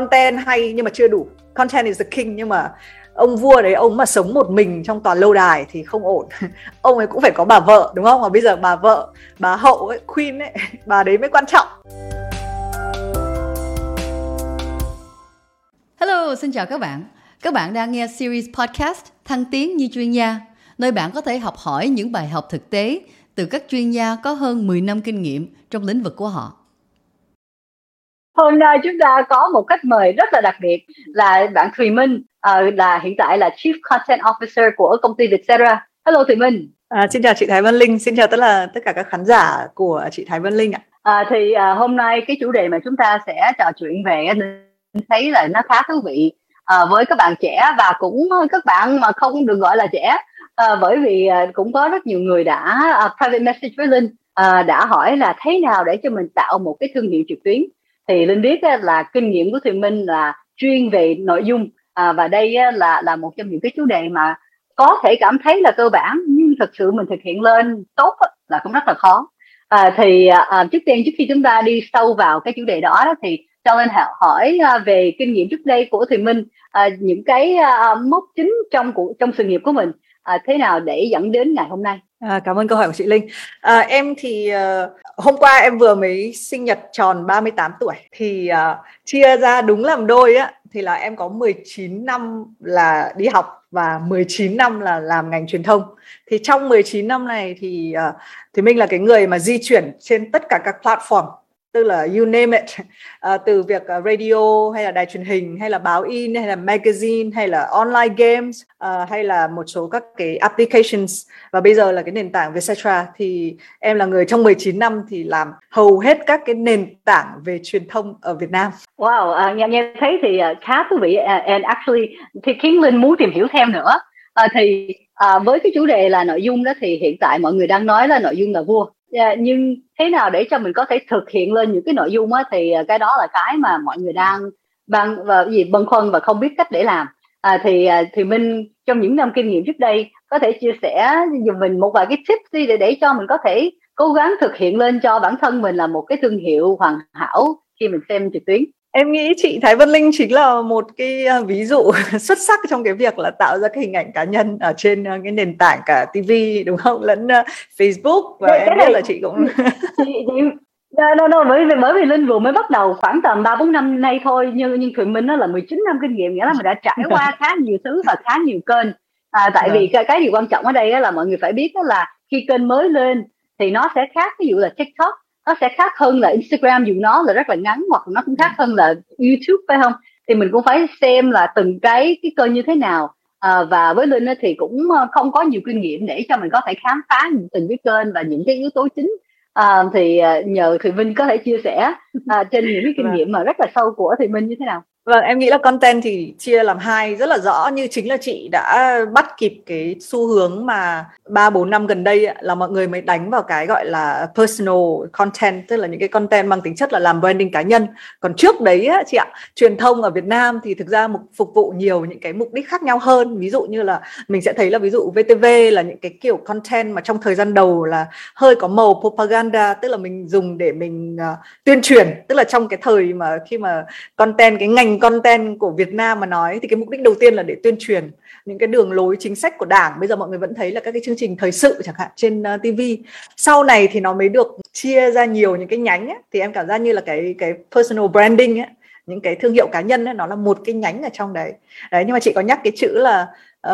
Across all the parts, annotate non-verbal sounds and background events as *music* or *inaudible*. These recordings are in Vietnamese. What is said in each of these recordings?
content hay nhưng mà chưa đủ content is the king nhưng mà ông vua đấy ông mà sống một mình trong toàn lâu đài thì không ổn *laughs* ông ấy cũng phải có bà vợ đúng không và bây giờ bà vợ bà hậu ấy queen ấy bà đấy mới quan trọng Hello, xin chào các bạn. Các bạn đang nghe series podcast Thăng tiến như chuyên gia, nơi bạn có thể học hỏi những bài học thực tế từ các chuyên gia có hơn 10 năm kinh nghiệm trong lĩnh vực của họ. Hôm nay chúng ta có một khách mời rất là đặc biệt là bạn Thùy Minh, uh, là hiện tại là Chief Content Officer của công ty Vietcetera. Hello Thùy Minh. À, xin chào chị Thái Vân Linh, xin chào tất là tất cả các khán giả của chị Thái Vân Linh ạ. À, thì uh, hôm nay cái chủ đề mà chúng ta sẽ trò chuyện về thấy là nó khá thú vị uh, với các bạn trẻ và cũng các bạn mà không được gọi là trẻ uh, bởi vì uh, cũng có rất nhiều người đã uh, private message với Linh uh, đã hỏi là thế nào để cho mình tạo một cái thương hiệu trực tuyến thì linh biết là kinh nghiệm của thùy minh là chuyên về nội dung. À, và đây là là một trong những cái chủ đề mà có thể cảm thấy là cơ bản nhưng thực sự mình thực hiện lên tốt là cũng rất là khó. À, thì à, à, trước tiên trước khi chúng ta đi sâu vào cái chủ đề đó, đó thì cho nên hỏi à, về kinh nghiệm trước đây của thùy minh à, những cái à, mốc chính trong của trong sự nghiệp của mình à, thế nào để dẫn đến ngày hôm nay À, cảm ơn câu hỏi của chị Linh. À, em thì uh, hôm qua em vừa mới sinh nhật tròn 38 tuổi thì uh, chia ra đúng làm đôi á thì là em có 19 năm là đi học và 19 năm là làm ngành truyền thông. Thì trong 19 năm này thì uh, thì mình là cái người mà di chuyển trên tất cả các platform tức là you name it. À, từ việc à, radio hay là đài truyền hình hay là báo in hay là magazine hay là online games à, hay là một số các cái applications. Và bây giờ là cái nền tảng Vietcetera. Thì em là người trong 19 năm thì làm hầu hết các cái nền tảng về truyền thông ở Việt Nam. Wow, uh, nghe, nghe thấy thì uh, khá thú vị. Uh, and actually thì khiến Linh muốn tìm hiểu thêm nữa. Uh, thì uh, với cái chủ đề là nội dung đó thì hiện tại mọi người đang nói là nội dung là vua yeah, nhưng thế nào để cho mình có thể thực hiện lên những cái nội dung á? Thì à, cái đó là cái mà mọi người đang đang và gì băn khoăn và không biết cách để làm. À, thì à, thì minh trong những năm kinh nghiệm trước đây có thể chia sẻ dùng mình một vài cái tips đi để để cho mình có thể cố gắng thực hiện lên cho bản thân mình là một cái thương hiệu hoàn hảo khi mình xem trực tuyến em nghĩ chị Thái Vân Linh chính là một cái à, ví dụ *laughs* xuất sắc trong cái việc là tạo ra cái hình ảnh cá nhân ở trên à, cái nền tảng cả TV đúng không lẫn à, Facebook và Đấy, em biết là chị cũng *laughs* chị, chị No, no, no, bởi vì bởi vì Linh vừa mới bắt đầu khoảng tầm ba bốn năm nay thôi nhưng nhưng Thùy Minh nó là 19 năm kinh nghiệm nghĩa là mình đã trải qua *laughs* khá nhiều thứ và khá nhiều kênh à, tại vì vâng. cái, cái điều quan trọng ở đây là mọi người phải biết là khi kênh mới lên thì nó sẽ khác ví dụ là TikTok nó sẽ khác hơn là Instagram dù nó là rất là ngắn hoặc nó cũng khác hơn là YouTube phải không? Thì mình cũng phải xem là từng cái cái kênh như thế nào. À, và với Linh thì cũng ờ, không có nhiều kinh nghiệm để cho mình có thể khám phá từng cái kênh và những cái yếu tố chính. À, thì nhờ Thùy Minh có thể chia sẻ à, trên những cái kinh vâng. nghiệm mà rất là sâu của Thùy Minh như thế nào Vâng, em nghĩ là content thì chia làm hai rất là rõ như chính là chị đã bắt kịp cái xu hướng mà 3 4 năm gần đây là mọi người mới đánh vào cái gọi là personal content tức là những cái content mang tính chất là làm branding cá nhân. Còn trước đấy chị ạ, truyền thông ở Việt Nam thì thực ra mục phục vụ nhiều những cái mục đích khác nhau hơn. Ví dụ như là mình sẽ thấy là ví dụ VTV là những cái kiểu content mà trong thời gian đầu là hơi có màu propaganda tức là mình dùng để mình uh, tuyên truyền, tức là trong cái thời mà khi mà content cái ngành content của Việt Nam mà nói thì cái mục đích đầu tiên là để tuyên truyền những cái đường lối chính sách của đảng. Bây giờ mọi người vẫn thấy là các cái chương trình thời sự chẳng hạn trên ờ, uh, TV sau này thì nó mới được chia ra nhiều những cái nhánh ấy. thì em cảm giác như là cái cái personal branding ấy những cái thương hiệu cá nhân ấy, nó là một cái nhánh ở trong đấy. Đấy nhưng mà chị có nhắc cái chữ là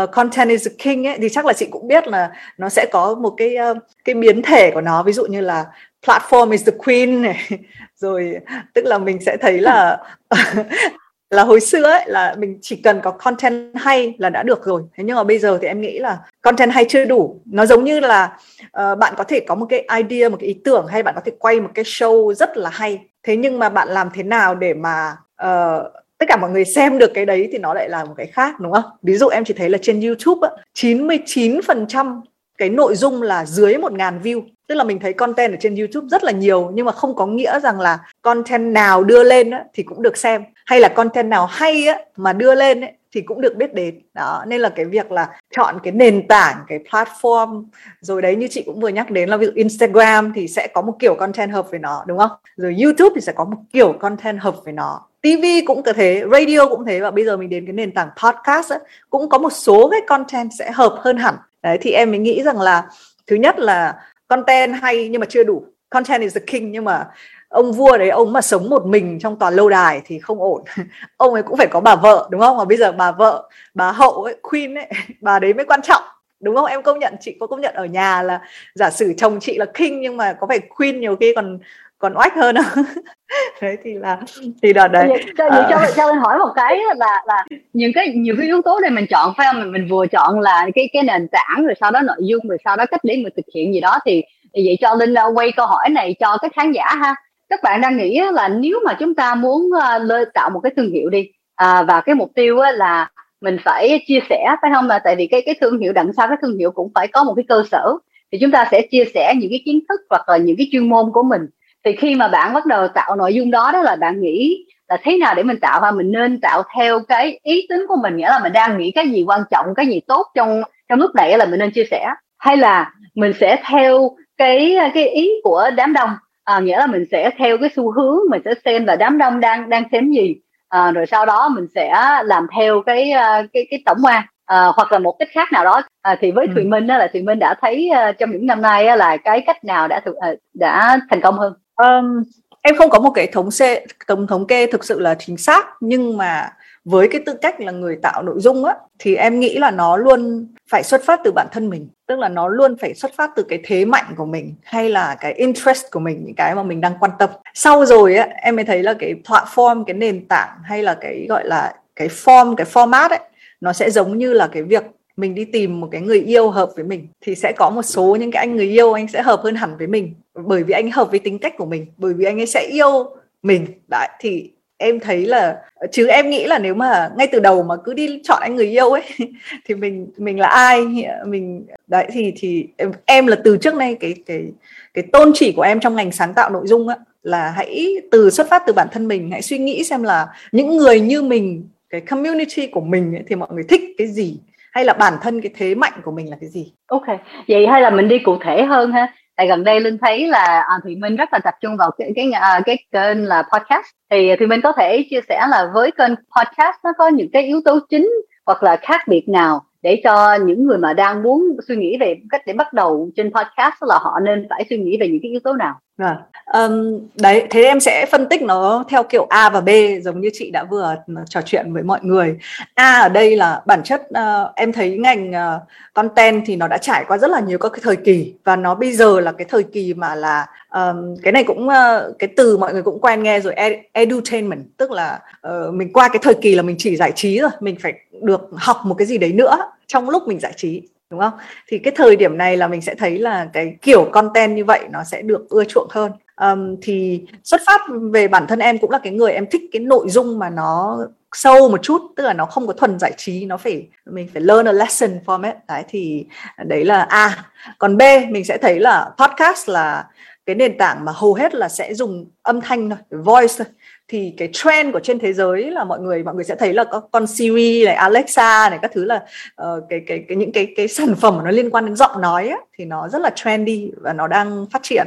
uh, content is the king ấy thì chắc là chị cũng biết là nó sẽ có một cái uh, cái biến thể của nó. Ví dụ như là platform is the queen này. *laughs* Rồi tức là mình sẽ thấy là *laughs* là hồi xưa ấy là mình chỉ cần có content hay là đã được rồi. Thế nhưng mà bây giờ thì em nghĩ là content hay chưa đủ. Nó giống như là uh, bạn có thể có một cái idea một cái ý tưởng hay bạn có thể quay một cái show rất là hay. Thế nhưng mà bạn làm thế nào để mà uh, tất cả mọi người xem được cái đấy thì nó lại là một cái khác đúng không? Ví dụ em chỉ thấy là trên YouTube á, 99% cái nội dung là dưới 1.000 view. Tức là mình thấy content ở trên YouTube rất là nhiều nhưng mà không có nghĩa rằng là content nào đưa lên á, thì cũng được xem. Hay là content nào hay á, mà đưa lên ấy, thì cũng được biết đến. Đó nên là cái việc là chọn cái nền tảng cái platform rồi đấy như chị cũng vừa nhắc đến là ví dụ Instagram thì sẽ có một kiểu content hợp với nó đúng không? Rồi YouTube thì sẽ có một kiểu content hợp với nó. TV cũng có thế, radio cũng thế và bây giờ mình đến cái nền tảng podcast ấy, cũng có một số cái content sẽ hợp hơn hẳn. Đấy, thì em mới nghĩ rằng là thứ nhất là content hay nhưng mà chưa đủ. Content is the king nhưng mà ông vua đấy, ông mà sống một mình trong toàn lâu đài thì không ổn. *laughs* Ông ấy cũng phải có bà vợ, đúng không? Mà bây giờ bà vợ, bà hậu ấy, queen ấy, *laughs* bà đấy mới quan trọng, đúng không? Em công nhận, chị có công nhận ở nhà là giả sử chồng chị là king nhưng mà có phải queen nhiều khi còn còn oách hơn *laughs* đấy thì là thì đợt đấy. Vậy, cho, vậy, cho, cho anh hỏi một cái là là những cái nhiều cái yếu tố này mình chọn phải không? Mình mình vừa chọn là cái cái nền tảng rồi sau đó nội dung rồi sau đó cách để mình thực hiện gì đó thì, thì vậy cho linh uh, quay câu hỏi này cho các khán giả ha. Các bạn đang nghĩ là nếu mà chúng ta muốn uh, tạo một cái thương hiệu đi à, và cái mục tiêu là mình phải chia sẻ phải không? Là tại vì cái cái thương hiệu đằng sau cái thương hiệu cũng phải có một cái cơ sở thì chúng ta sẽ chia sẻ những cái kiến thức hoặc là những cái chuyên môn của mình thì khi mà bạn bắt đầu tạo nội dung đó đó là bạn nghĩ là thế nào để mình tạo và mình nên tạo theo cái ý tính của mình nghĩa là mình đang nghĩ cái gì quan trọng cái gì tốt trong trong lúc này là mình nên chia sẻ. Hay là mình sẽ theo cái cái ý của đám đông à, nghĩa là mình sẽ theo cái xu hướng mình sẽ xem là đám đông đang đang xem gì à, rồi sau đó mình sẽ làm theo cái cái cái tổng quan à, hoặc là một cách khác nào đó. À, thì với ừ. thùy minh đó là thùy minh đã thấy uh, trong những năm nay là cái cách nào đã uh, đã thành công hơn um, em không có một cái thống kê tổng thống kê thực sự là chính xác nhưng mà với cái tư cách là người tạo nội dung á thì em nghĩ là nó luôn phải xuất phát từ bản thân mình. Tức là nó luôn phải xuất phát từ cái thế mạnh của mình hay là cái interest của mình những cái mà mình đang quan tâm. Sau rồi á em mới thấy là cái platform cái nền tảng hay là cái gọi là cái form cái format ấy nó sẽ giống như là cái việc mình đi tìm một cái người yêu hợp với mình. Thì sẽ có một số những cái anh người yêu anh sẽ hợp hơn hẳn với mình bởi vì anh hợp với tính cách của mình bởi vì anh ấy sẽ yêu mình. Đấy thì em thấy là chứ em nghĩ là nếu mà ngay từ đầu mà cứ đi chọn anh người yêu ấy *laughs* thì mình mình là ai mình đấy thì thì em, em là từ trước nay cái cái cái tôn chỉ của em trong ngành sáng tạo nội dung á là hãy từ xuất phát từ bản thân mình hãy suy nghĩ xem là những người như mình cái community của mình ấy, thì mọi người thích cái gì? Hay là bản thân cái thế mạnh của mình là cái gì? Ok vậy hay là mình đi cụ thể hơn ha? Tại gần đây linh thấy là à, thùy minh rất là tập trung vào cái cái à, cái kênh là podcast. Thì thùy minh có thể chia sẻ là với kênh podcast nó có những cái yếu tố chính hoặc là khác biệt nào để cho những người mà đang muốn suy nghĩ về cách để bắt đầu trên podcast là họ nên phải suy nghĩ về những cái yếu tố nào? À, um, đấy thế em sẽ phân tích nó theo kiểu A và B giống như chị đã vừa ờ, trò chuyện với mọi người. A ở đây là bản chất uh, em thấy ngành uh, content thì nó đã trải qua rất là nhiều các cái thời kỳ và nó bây giờ là cái thời kỳ mà là um, cái này cũng uh, cái từ mọi người cũng quen nghe rồi ed, edutainment tức là uh, mình qua cái thời kỳ là mình chỉ giải trí rồi mình phải được học một cái gì đấy nữa trong lúc mình giải trí đúng không? Thì cái thời điểm này là mình sẽ thấy là cái kiểu content như vậy nó sẽ được ưa chuộng hơn. Um, thì xuất phát về bản thân em cũng là cái người em thích cái nội dung mà nó sâu một chút tức là nó không có thuần giải trí nó phải mình phải learn a lesson from it. Đấy thì đấy là a. Còn b mình sẽ thấy là podcast là cái nền tảng mà hầu hết là sẽ dùng âm thanh thôi voice thôi thì cái trend của trên thế giới là mọi người mọi người sẽ thấy là có con Siri này Alexa này các thứ là uh, cái, cái cái những cái cái sản phẩm nó liên quan đến giọng nói ấy, thì nó rất là trendy và nó đang phát triển.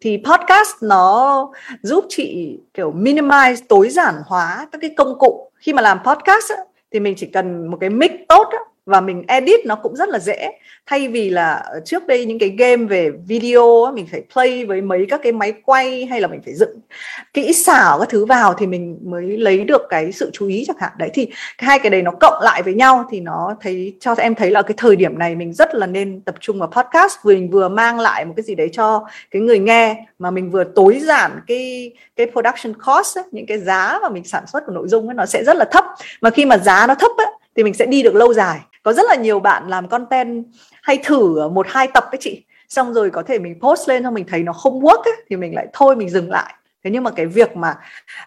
Thì podcast nó giúp chị kiểu minimize tối giản hóa các cái công cụ. Khi mà làm podcast ấy, thì mình chỉ cần một cái mic tốt ấy, và mình edit nó cũng rất là dễ. Thay vì là ờ, trước đây những cái game về video mình phải play với mấy các cái máy quay hay là mình phải dựng kỹ xảo các thứ vào thì mình mới lấy được cái sự chú ý chẳng hạn. Đấy thì hai cái đấy nó cộng lại với nhau thì nó thấy cho em thấy là cái thời điểm này mình rất là nên tập trung vào podcast. Vừa mình vừa mang lại một cái gì đấy cho cái người nghe mà mình vừa tối giản cái cái production cost ấy, những cái giá mà mình sản xuất của nội dung ấy, nó sẽ rất là thấp. Mà khi mà giá nó thấp ấy, thì mình sẽ đi được lâu dài có rất là nhiều bạn làm content hay thử một hai tập với chị. Xong rồi có thể mình post lên xong mình thấy nó không work ấy, thì mình lại thôi mình dừng lại. Thế nhưng mà cái việc mà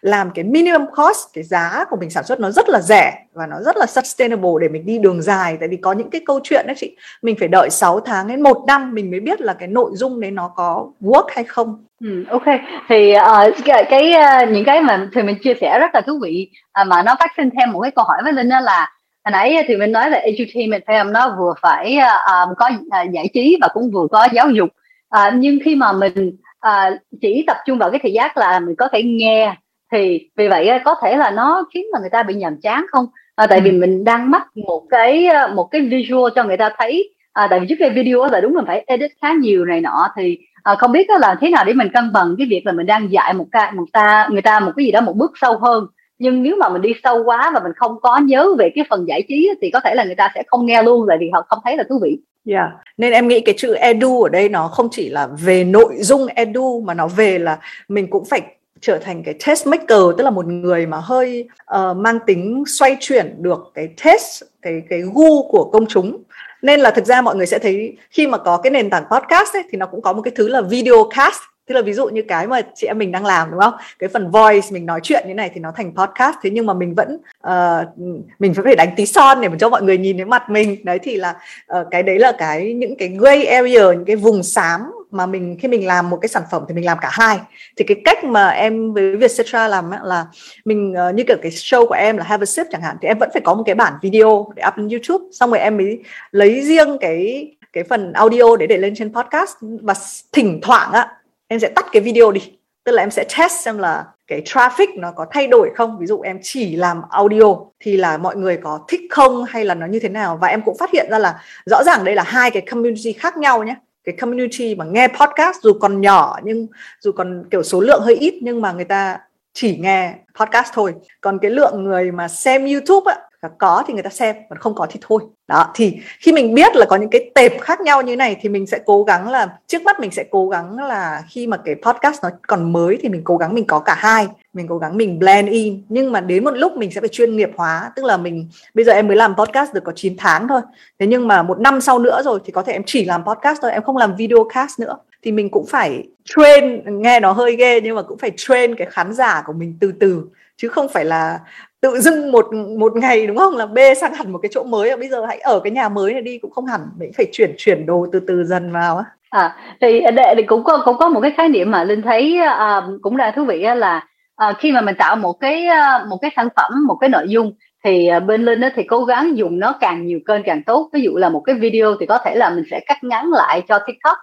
làm cái minimum cost cái giá của mình sản xuất nó rất là rẻ và nó rất là sustainable để mình đi đường dài. Tại vì có những cái câu chuyện đấy chị mình phải đợi 6 tháng đến một năm mình mới biết là cái nội dung đấy nó có work hay không. Ừ, ok. Thì uh, cái, cái uh, những cái mà thì mình chia sẻ rất là thú vị uh, mà nó phát sinh thêm một cái câu hỏi với linh đó là hồi nãy thì mình nói là edutainment phải không nó vừa phải uh, có uh, giải trí và cũng vừa có giáo dục. Uh, nhưng khi mà mình uh, chỉ tập trung vào cái thị giác là mình có thể nghe thì vì vậy có thể là nó khiến mà người ta bị nhàm chán không? À, tại vì ừ. mình đang mắc một cái một cái visual cho người ta thấy. À, tại vì trước đây video là đúng là phải edit khá nhiều này nọ thì à, không biết là thế nào để mình cân bằng cái việc là mình đang dạy một cái một ta người ta một cái gì đó một bước sâu hơn nhưng nếu mà mình đi sâu quá và mình không có nhớ về cái phần giải trí thì có thể là người ta sẽ không nghe luôn tại vì họ không thấy là thú vị. Yeah. Nên em nghĩ cái chữ edu ở đây nó không chỉ là về nội dung edu mà nó về là mình cũng phải trở thành cái test maker tức là một người mà hơi uh, mang tính xoay chuyển được cái test cái cái gu của công chúng. Nên là thực ra mọi người sẽ thấy khi mà có cái nền tảng podcast ấy, thì nó cũng có một cái thứ là video cast tức là ví dụ như cái mà chị em mình đang làm đúng không? Cái phần voice mình nói chuyện như này thì nó thành podcast. Thế nhưng mà mình vẫn uh, mình phải đánh tí son để mà cho mọi người nhìn thấy mặt mình. Đấy thì là uh, cái đấy là cái những cái gray area những cái vùng xám mà mình khi mình làm một cái sản phẩm thì mình làm cả hai. Thì cái cách mà em với Vietcetera làm là mình uh, như kiểu cái show của em là Have a Sip chẳng hạn thì em vẫn phải có một cái bản video để up lên YouTube. Xong rồi em mới lấy riêng cái cái phần audio để để lên trên podcast. Và thỉnh thoảng á em sẽ tắt cái video đi. Tức là em sẽ test xem là cái traffic nó có thay đổi không. Ví dụ em chỉ làm audio thì là mọi người có thích không hay là nó như thế nào. Và em cũng phát hiện ra là rõ ràng đây là hai cái community khác nhau nhé. Cái community mà nghe podcast dù còn nhỏ nhưng dù còn kiểu số lượng hơi ít nhưng mà người ta chỉ nghe podcast thôi. Còn cái lượng người mà xem youtube á có thì người ta xem, còn không có thì thôi. Đó, thì khi mình biết là có những cái tệp khác nhau như này thì mình sẽ cố gắng là, trước mắt mình sẽ cố gắng là khi mà cái podcast nó còn mới thì mình cố gắng mình có cả hai. Mình cố gắng mình blend in, nhưng mà đến một lúc mình sẽ phải chuyên nghiệp hóa. Tức là mình, bây giờ em mới làm podcast được có 9 tháng thôi. Thế nhưng mà một năm sau nữa rồi thì có thể em chỉ làm podcast thôi, em không làm video cast nữa. Thì mình cũng phải train, nghe nó hơi ghê nhưng mà cũng phải train cái khán giả của mình từ từ. Chứ không phải là tự dưng một một ngày đúng không? Là bê sang hẳn một cái chỗ mới. Bây giờ hãy ở cái nhà mới này đi cũng không hẳn. Mình phải chuyển chuyển đồ từ từ dần vào á. À thì à, để, cũng có cũng có một cái khái niệm mà linh thấy uh, cũng là thú vị là uh, khi mà mình tạo một cái uh, một cái sản phẩm một cái nội dung thì uh, bên linh thì cố gắng dùng nó càng nhiều kênh càng tốt. Ví dụ là một cái video thì có thể là mình sẽ cắt ngắn lại cho tiktok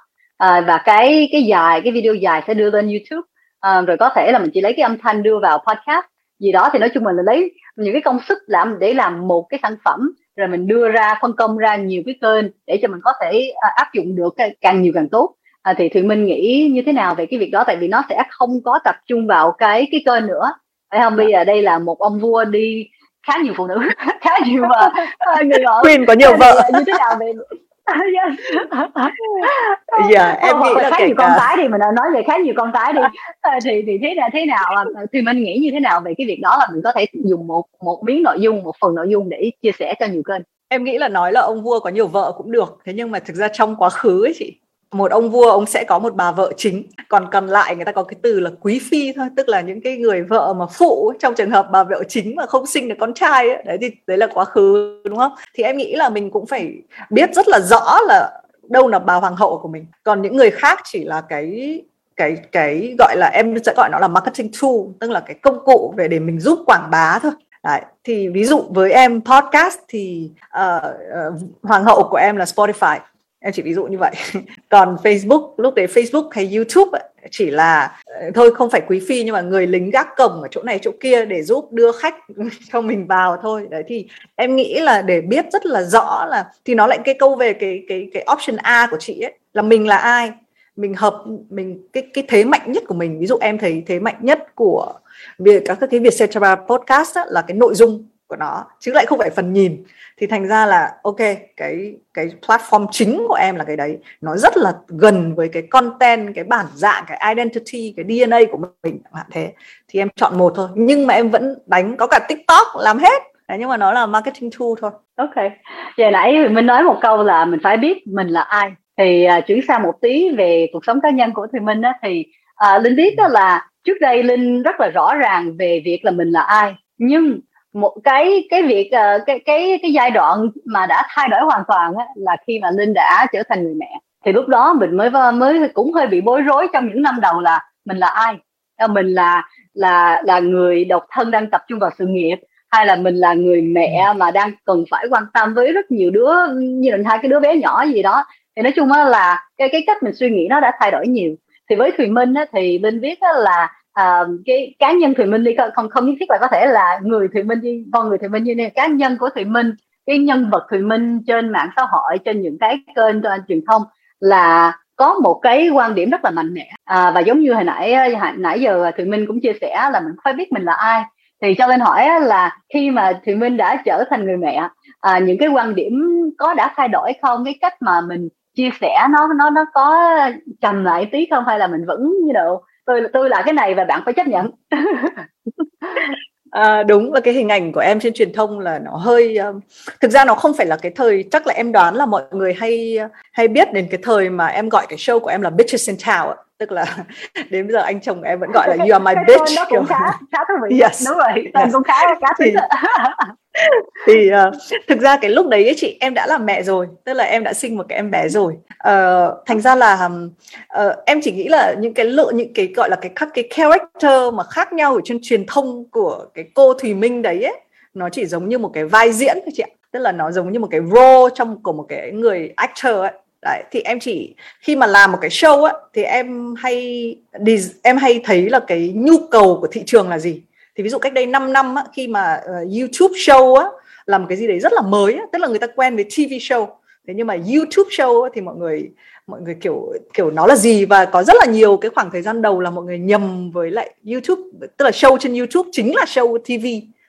uh, và cái cái dài cái video dài sẽ đưa lên youtube. Uh, rồi có thể là mình chỉ lấy cái âm thanh đưa vào podcast gì đó thì nói chung mình là lấy những cái công sức làm để làm một cái sản phẩm rồi mình đưa ra phân công ra nhiều cái kênh để cho mình có thể à, áp dụng được càng nhiều càng tốt. À, thì thì mình nghĩ như thế nào về cái việc đó? Tại vì nó sẽ không có tập trung vào cái cái kênh nữa. Phải không? Bây giờ đây là một ông vua đi khá nhiều phụ nữ *laughs* khá nhiều mà *laughs* người vợ Queen có nhiều vợ. như thế nào về dạ em nghĩ là khá nhiều cả... con cái thì mình nói về khá nhiều con cái đi. *laughs* Ờ, thì thì thế là thế nào? Thì mình nghĩ như thế nào về cái việc đó là mình có thể dùng một một miếng nội dung một phần nội dung để chia sẻ cho nhiều kênh? Em nghĩ là nói là ông vua có nhiều vợ cũng được thế nhưng mà thực ra trong quá khứ ấy chị một ông vua ông sẽ có một bà vợ chính. Còn còn lại người ta có cái từ là quý phi thôi tức là những cái người vợ mà phụ trong trường hợp bà vợ chính mà không sinh được con trai ấy, đấy thì đấy là quá khứ đúng không? Thì em nghĩ là mình cũng phải biết rất là rõ là đâu là bà hoàng hậu của mình. Còn những người khác chỉ là cái cái cái gọi là em sẽ gọi nó là marketing tool tức là cái công cụ về để mình giúp quảng bá thôi. Đấy, thì ví dụ với em podcast thì uh, uh, hoàng hậu của em là Spotify em chỉ ví dụ như vậy. *laughs* Còn Facebook lúc đấy Facebook hay YouTube ấy, chỉ là ờ, thôi không phải quý phi nhưng mà người lính gác cổng ở chỗ này chỗ kia để giúp đưa khách *laughs* cho mình vào thôi. Đấy thì em nghĩ là để biết rất là rõ là thì nó lại cái câu về cái cái cái option A của chị ấy là mình là ai? Mình hợp mình cái cái thế mạnh nhất của mình ví dụ em thấy thế mạnh nhất của việc các cái việc Vietcetera podcast á, là cái nội dung của nó chứ lại không phải phần nhìn. Thì thành ra là ok cái cái platform chính của em là cái đấy. Nó rất là gần với cái content cái bản dạng cái identity cái DNA của mình chẳng hạn thế. Thì em chọn một thôi nhưng mà em vẫn đánh có cả TikTok làm hết. Đấy, nhưng mà nó là marketing tool thôi. Ok. Giờ nãy mình nói một câu là mình phải biết mình là ai. Thì uh, chuyển sang một tí về cuộc sống cá nhân của Thùy Minh á, thì uh, Linh biết đó là trước đây Linh rất là rõ ràng về việc là mình là ai. Nhưng một cái cái việc uh, cái cái cái giai đoạn mà đã thay đổi hoàn toàn á, là khi mà linh đã trở thành người mẹ. Thì lúc đó mình mới mới cũng hơi bị bối rối trong những năm đầu là mình là ai? Ờ, mình là là là người độc thân đang tập trung vào sự nghiệp hay là mình là người mẹ ừ. mà đang cần phải quan tâm với rất nhiều đứa như là hai cái đứa bé nhỏ gì đó. Thì nói chung là cái cái cách mình suy nghĩ nó đã thay đổi nhiều. Thì với thùy minh á, thì linh biết á, là uh, cái cá nhân thùy minh đi không không nhất thiết là có thể là người thùy minh đi con người thùy minh như này cá nhân của thùy minh cái nhân vật thùy minh trên mạng xã hội trên những cái kênh truyền thông là có một cái quan điểm rất là mạnh mẽ. À, và giống như hồi nãy ờ, hồi nãy giờ thùy minh cũng chia sẻ là mình phải biết mình là ai. Thì cho nên hỏi là khi mà thùy minh đã trở thành người mẹ à, những cái quan điểm có đã thay đổi không? Cái cách mà mình chia sẻ nó nó nó có trầm lại tí không? Hay là mình vẫn như độ tôi tôi là cái này và bạn phải chấp nhận. *laughs* À, đúng và cái hình ảnh của em trên truyền thông là nó hơi ờ, thực ra nó không phải là cái thời chắc là em đoán là mọi người hay ờ, hay biết đến cái thời mà em gọi cái show của em là bitches in town tức là *laughs* đến bây giờ anh chồng em vẫn gọi là you are my bitch nó cũng kiểu khá khá thú vị. Yes. đúng rồi tên yes. cũng khá khá thì, *laughs* thì uh, thực ra cái lúc đấy ấy, chị em đã là mẹ rồi tức là em đã sinh một cái em bé rồi. Uh, thành ra là uh, em chỉ nghĩ là những cái lượng những cái gọi là cái các cái character mà khác nhau ở trên truyền thông của cái cô Thùy Minh đấy ấy nó chỉ giống như một cái vai diễn thôi chị ạ. Tức là nó giống như một cái role trong của một cái người actor ấy đấy thì em chỉ khi mà làm một cái show á thì em hay đi em hay thấy là cái nhu cầu của thị trường là gì? Thì ví dụ cách đây 5 năm á, khi mà uh, YouTube show á là một cái gì đấy rất là mới á, tức là người ta quen với TV show. Thế nhưng mà YouTube show á, thì mọi người mọi người kiểu kiểu nó là gì? Và có rất là nhiều cái khoảng thời gian đầu là mọi người nhầm với lại YouTube tức là show trên YouTube chính là show TV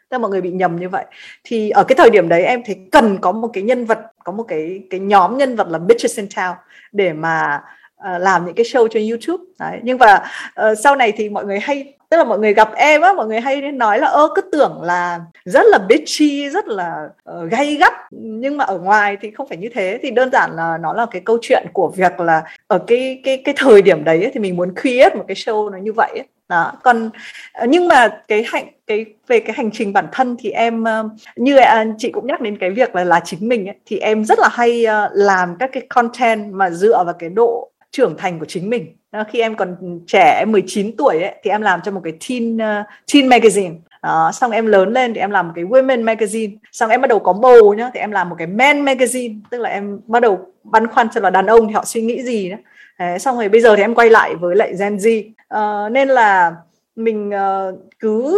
tức là mọi người bị nhầm như vậy. Thì ở cái thời điểm đấy em thấy cần có một cái nhân vật có một cái cái nhóm nhân vật là bitches in town để mà uh, làm những cái show trên YouTube. Đấy nhưng mà uh, sau này thì mọi người hay tức là mọi người gặp em á mọi người hay nói là ơ cứ tưởng là rất là bitchy rất là uh, gay gắt. Nhưng mà ở ngoài thì không phải như thế. Thì đơn giản là nó là cái câu chuyện của việc là ở cái cái cái thời điểm đấy ấy, thì mình muốn create một cái show nó như vậy ấy đó còn ờ, nhưng mà cái hành cái về cái hành trình bản thân thì em ờ, như chị cũng nhắc đến cái việc là là chính mình ấy, thì em rất là hay ờ, làm các cái content mà dựa vào cái độ trưởng thành của chính mình. Khi em còn trẻ em 19 tuổi ấy, thì em làm cho một cái teen uh, teen magazine. Đó, xong em lớn lên thì em làm một cái women magazine. Xong em bắt đầu có bầu nhá thì em làm một cái men magazine tức là em bắt đầu băn khoăn xem là đàn ông thì họ suy nghĩ gì đó Đấy, xong rồi bây giờ thì em quay lại với lại Gen Z. Uh, nên là mình uh, cứ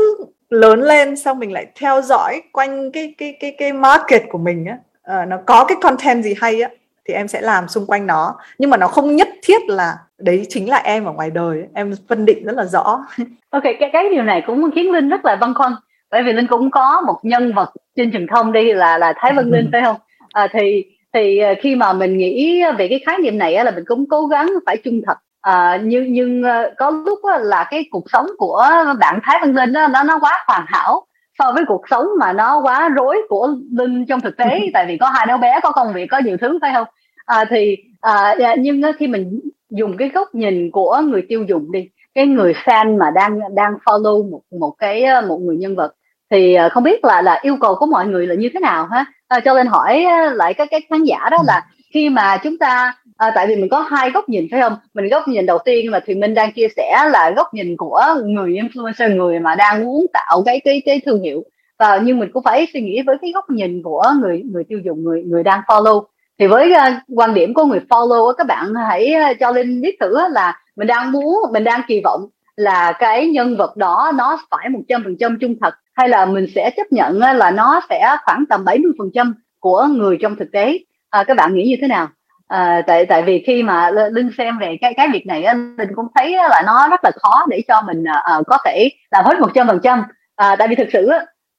lớn lên xong mình lại theo dõi quanh cái cái cái cái market của mình á. Uh, nó có cái content gì hay á thì em sẽ làm xung quanh nó. Nhưng mà nó không nhất thiết là đấy chính là em ở ngoài đời em phân định rất là rõ. *laughs* Ok cái cái điều này cũng khiến linh rất là băn khoăn. Bởi vì linh cũng có một nhân vật trên truyền thông đi là là thái vân linh *laughs* phải không? À, thì thì ờ, khi mà mình nghĩ về cái khái niệm này là mình cũng cố gắng phải trung thực. À, nhưng nhưng ờ, có lúc là cái cuộc sống của bạn Thái Văn Linh đó, nó nó quá hoàn hảo so với cuộc sống mà nó quá rối của Linh trong thực tế. *laughs* Tại vì có hai đứa bé có công việc có nhiều thứ phải không? À, thì à, nhưng khi mình dùng cái góc nhìn của người tiêu dùng đi cái người fan mà đang đang follow một một cái một người nhân vật thì không biết là là yêu cầu của mọi người là như thế nào ha à, cho nên hỏi lại các cái khán giả đó là khi mà chúng ta à, tại vì mình có hai góc nhìn phải không? Mình góc nhìn đầu tiên mà thì minh đang chia sẻ là góc nhìn của người influencer người mà đang muốn tạo cái cái cái thương hiệu. Và nhưng mình cũng phải suy nghĩ với cái góc nhìn của người người tiêu dùng người người đang follow. Thì với uh, quan điểm của người follow các bạn hãy uh, cho linh biết thử là mình đang muốn mình đang kỳ vọng là cái nhân vật đó nó phải một trăm phần trăm trung thật hay là mình sẽ chấp nhận là nó sẽ khoảng tầm 70 phần trăm của người trong thực tế. À, các bạn nghĩ như thế nào? À, tại tại vì khi mà linh xem về cái cái việc này linh cũng thấy là nó rất là khó để cho mình à, à, có thể làm hết một trăm phần trăm. À, tại vì thực sự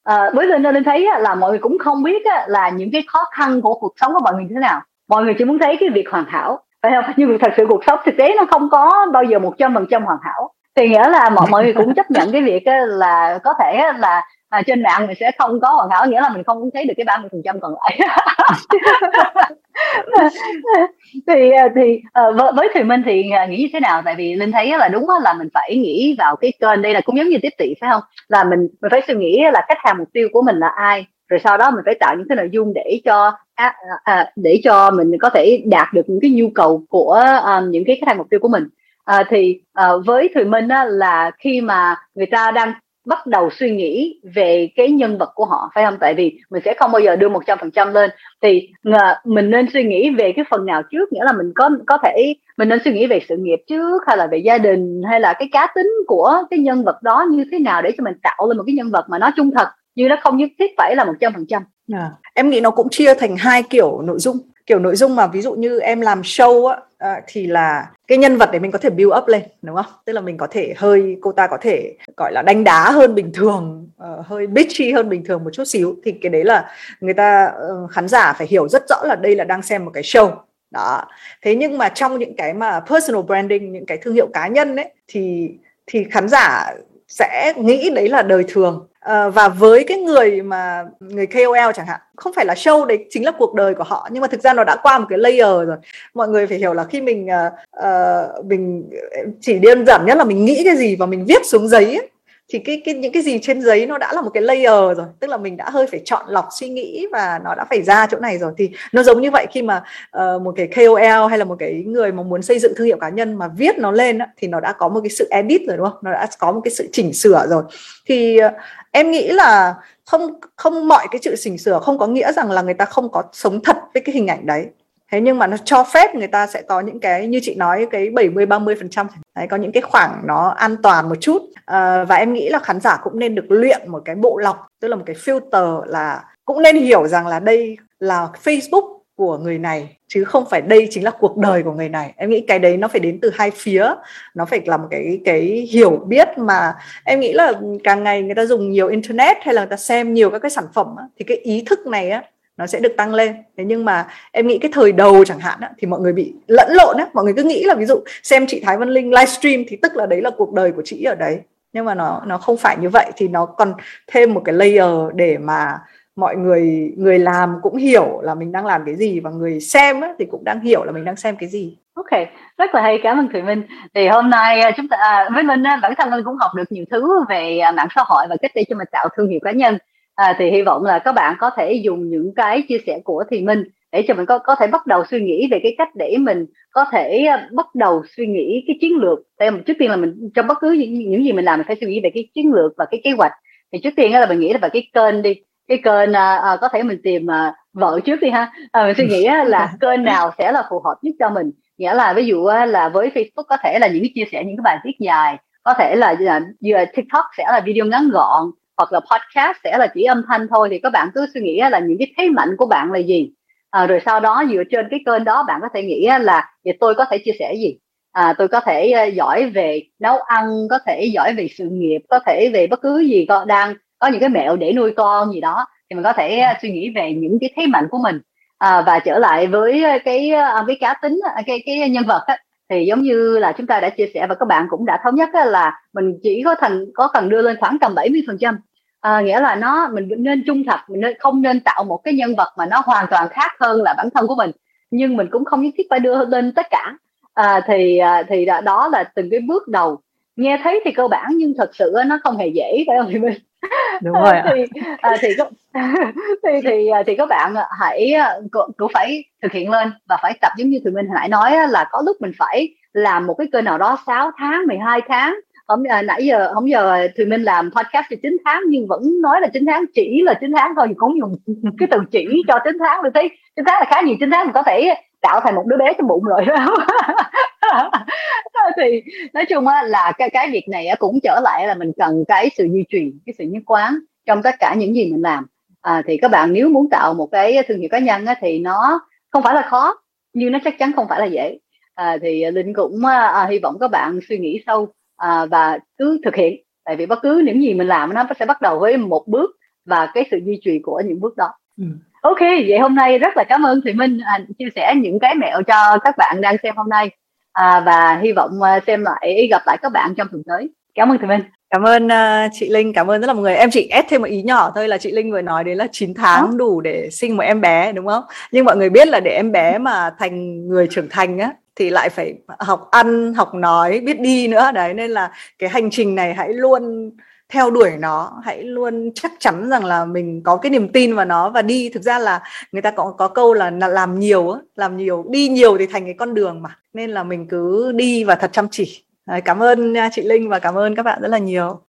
à, với linh linh thấy là mọi người cũng không biết là những cái khó khăn của cuộc sống của mọi người như thế nào. Mọi người chỉ muốn thấy cái việc hoàn hảo. Phải không? *laughs* Nhưng thật sự cuộc sống thực tế nó không có bao giờ một trăm phần trăm hoàn hảo thì nghĩa là mọi mọi người cũng chấp nhận cái việc là có thể là à, trên mạng mình sẽ không có hoàn hảo nghĩa là mình không thấy được cái 30 phần trăm còn lại. *laughs* Thì à, thì ờ, với, với thùy minh thì à, nghĩ như thế nào? Tại vì linh thấy là đúng là mình phải nghĩ vào cái kênh đây là cũng giống như tiếp thị phải không? Là mình mình phải suy nghĩ là khách hàng mục tiêu của mình là ai rồi sau đó mình phải tạo những cái nội dung để cho à, à, để cho mình có thể đạt được những cái nhu cầu của um, những cái khách hàng mục tiêu của mình à, thì à, với thùy minh á, là khi mà người ta đang bắt đầu suy nghĩ về cái nhân vật của họ phải không? Tại vì mình sẽ không bao giờ đưa một trăm phần trăm lên. Thì à, mình nên suy nghĩ về cái phần nào trước? Nghĩa là mình có có thể mình nên suy nghĩ về sự nghiệp trước hay là về gia đình hay là cái cá tính của cái nhân vật đó như thế nào để cho mình tạo lên một cái nhân vật mà nó trung thật nhưng nó không nhất thiết phải là một trăm phần trăm? À, em nghĩ nó cũng chia thành hai kiểu nội dung kiểu nội dung mà ví dụ như em làm show á à, thì là cái nhân vật để mình có thể build up lên đúng không? Tức là mình có thể hơi cô ta có thể gọi là đánh đá hơn bình thường uh, hơi bitchy hơn bình thường một chút xíu. Thì cái đấy là người ta uh, khán giả phải hiểu rất rõ là đây là đang xem một cái show. Đó. Thế nhưng mà trong những cái mà personal branding những cái thương hiệu cá nhân ấy thì thì khán giả sẽ nghĩ đấy là đời thường. À, và với cái người mà người KOL chẳng hạn không phải là show đấy chính là cuộc đời của họ nhưng mà thực ra nó đã qua một cái layer rồi. Mọi người phải hiểu là khi mình uh, uh, mình chỉ đơn giản nhất là mình nghĩ cái gì và mình viết xuống giấy ấy, thì cái cái những cái gì trên giấy nó đã là một cái layer rồi tức là mình đã hơi phải chọn lọc suy nghĩ và nó đã phải ra chỗ này rồi. Thì nó giống như vậy khi mà uh, một cái KOL hay là một cái người mà muốn xây dựng thương hiệu cá nhân mà viết nó lên á, thì nó đã có một cái sự edit rồi đúng không? Nó đã có một cái sự chỉnh sửa rồi. Thì uh, em nghĩ là không không mọi cái sự chỉnh sửa không có nghĩa rằng là người ta không có sống thật với cái hình ảnh đấy thế nhưng mà nó cho phép người ta sẽ có những cái như chị nói cái 70 30 phần trăm. Đấy có những cái khoảng nó an toàn một chút. À, và em nghĩ là khán giả cũng nên được luyện một cái bộ lọc tức là một cái filter là cũng nên hiểu rằng là đây là Facebook của người này chứ không phải đây chính là cuộc đời của người này. Em nghĩ cái đấy nó phải đến từ hai phía. Nó phải là một cái cái hiểu biết mà em nghĩ là càng ngày người ta dùng nhiều internet hay là người ta xem nhiều các cái sản phẩm thì cái ý thức này á nó sẽ được tăng lên. Thế nhưng mà em nghĩ cái thời đầu chẳng hạn á, thì mọi người bị lẫn lộn á. Mọi người cứ nghĩ là ví dụ xem chị Thái Văn Linh livestream thì tức là đấy là cuộc đời của chị ở đấy. Nhưng mà nó nó không phải như vậy. Thì nó còn thêm một cái layer để mà mọi người người làm cũng hiểu là mình đang làm cái gì và người xem á, thì cũng đang hiểu là mình đang xem cái gì. Ok, rất là hay, cảm ơn Thùy Minh. Thì hôm nay à, chúng ta à, với Minh bản thân Minh cũng học được nhiều thứ về à, mạng xã hội và cách để cho mình tạo thương hiệu cá nhân à, thì hy vọng là các bạn có thể dùng những cái chia sẻ của thì minh để cho mình có có thể bắt đầu suy nghĩ về cái cách để mình có thể à, bắt đầu suy nghĩ cái chiến lược. Tại trước tiên là mình trong bất cứ những, những gì mình làm mình phải suy nghĩ về cái chiến lược và cái kế hoạch. Thì trước tiên là mình nghĩ là về cái kênh đi cái kênh à, à, có thể mình tìm à, vợ trước đi ha. À, mình suy nghĩ là *laughs* kênh nào sẽ là phù hợp nhất cho mình. Nghĩa là ví dụ là với Facebook có thể là những cái chia sẻ những cái bài viết dài có thể là, là TikTok sẽ là video ngắn gọn hoặc là podcast sẽ là chỉ âm thanh thôi thì các bạn cứ suy nghĩ là những cái thế mạnh của bạn là gì. À, rồi sau đó dựa trên cái kênh đó bạn có thể nghĩ là vậy tôi có thể chia sẻ gì? À, tôi có thể giỏi về nấu ăn có thể giỏi về sự nghiệp có thể về bất cứ gì con đang có những cái mẹo để nuôi con gì đó thì mình có thể suy nghĩ về những cái thế mạnh của mình. À, và trở lại với cái cái cá tính cái cái nhân vật á, thì giống như là chúng ta đã chia sẻ và các bạn cũng đã thống nhất là mình chỉ có thành có cần đưa lên khoảng tầm 70 phần trăm. À, nghĩa là nó mình nên trung thật mình nên không nên tạo một cái nhân vật mà nó hoàn toàn khác hơn là bản thân của mình. Nhưng mình cũng không nhất thiết phải đưa lên tất cả. À, thì à, thì đó là từng cái bước đầu. Nghe thấy thì cơ bản nhưng thật sự nó không hề dễ phải không thì mình đúng rồi thì à, thì có, *laughs* thì thì à, thì các bạn hãy cũng phải thực hiện lên và phải tập giống như tụi mình hồi nãy nói là có lúc mình phải làm một cái kênh nào đó 6 tháng 12 tháng. Hôm à, nãy giờ không giờ thì minh làm podcast thì 9 tháng nhưng vẫn nói là 9 tháng chỉ là 9 tháng thôi cũng dùng *laughs* cái từ chỉ cho 9 tháng. Mình thấy 9 tháng là khá nhiều 9 tháng mình có thể tạo thành một đứa bé trong bụng rồi *laughs* *laughs* thì nói chung là cái cái việc này cũng trở lại là mình cần cái sự duy trì cái sự nhất quán trong tất cả những gì mình làm. À, thì các bạn nếu muốn tạo một cái thương hiệu cá nhân á, thì nó không phải là khó nhưng nó chắc chắn không phải là dễ. À, thì linh cũng à, hy vọng các bạn suy nghĩ sâu à, và cứ thực hiện. Tại vì bất cứ những gì mình làm nó sẽ bắt đầu với một bước và cái sự duy trì của những bước đó. Ừ. ok vậy hôm nay rất là cảm ơn thùy minh à, chia sẻ những cái mẹo cho các bạn đang xem hôm nay à, và hy vọng à, xem lại gặp lại các bạn trong tuần tới. Cảm ơn thùy minh. Cảm ơn uh, chị Linh. Cảm ơn rất là mọi người. Em chỉ ép thêm một ý nhỏ thôi là chị Linh vừa nói đến là 9 tháng đủ để sinh một em bé đúng không? Nhưng mọi người biết là để em bé mà thành người trưởng thành á thì lại phải học ăn học nói biết đi nữa. Đấy nên là cái hành trình này hãy luôn theo đuổi nó hãy luôn chắc chắn rằng là mình có cái niềm tin vào nó. Và đi thực ra là người ta có có câu là làm nhiều làm nhiều đi nhiều thì thành cái con đường mà. Nên là mình cứ đi và thật chăm chỉ. Đấy, cảm ơn à, chị Linh và cảm ơn các bạn rất là nhiều.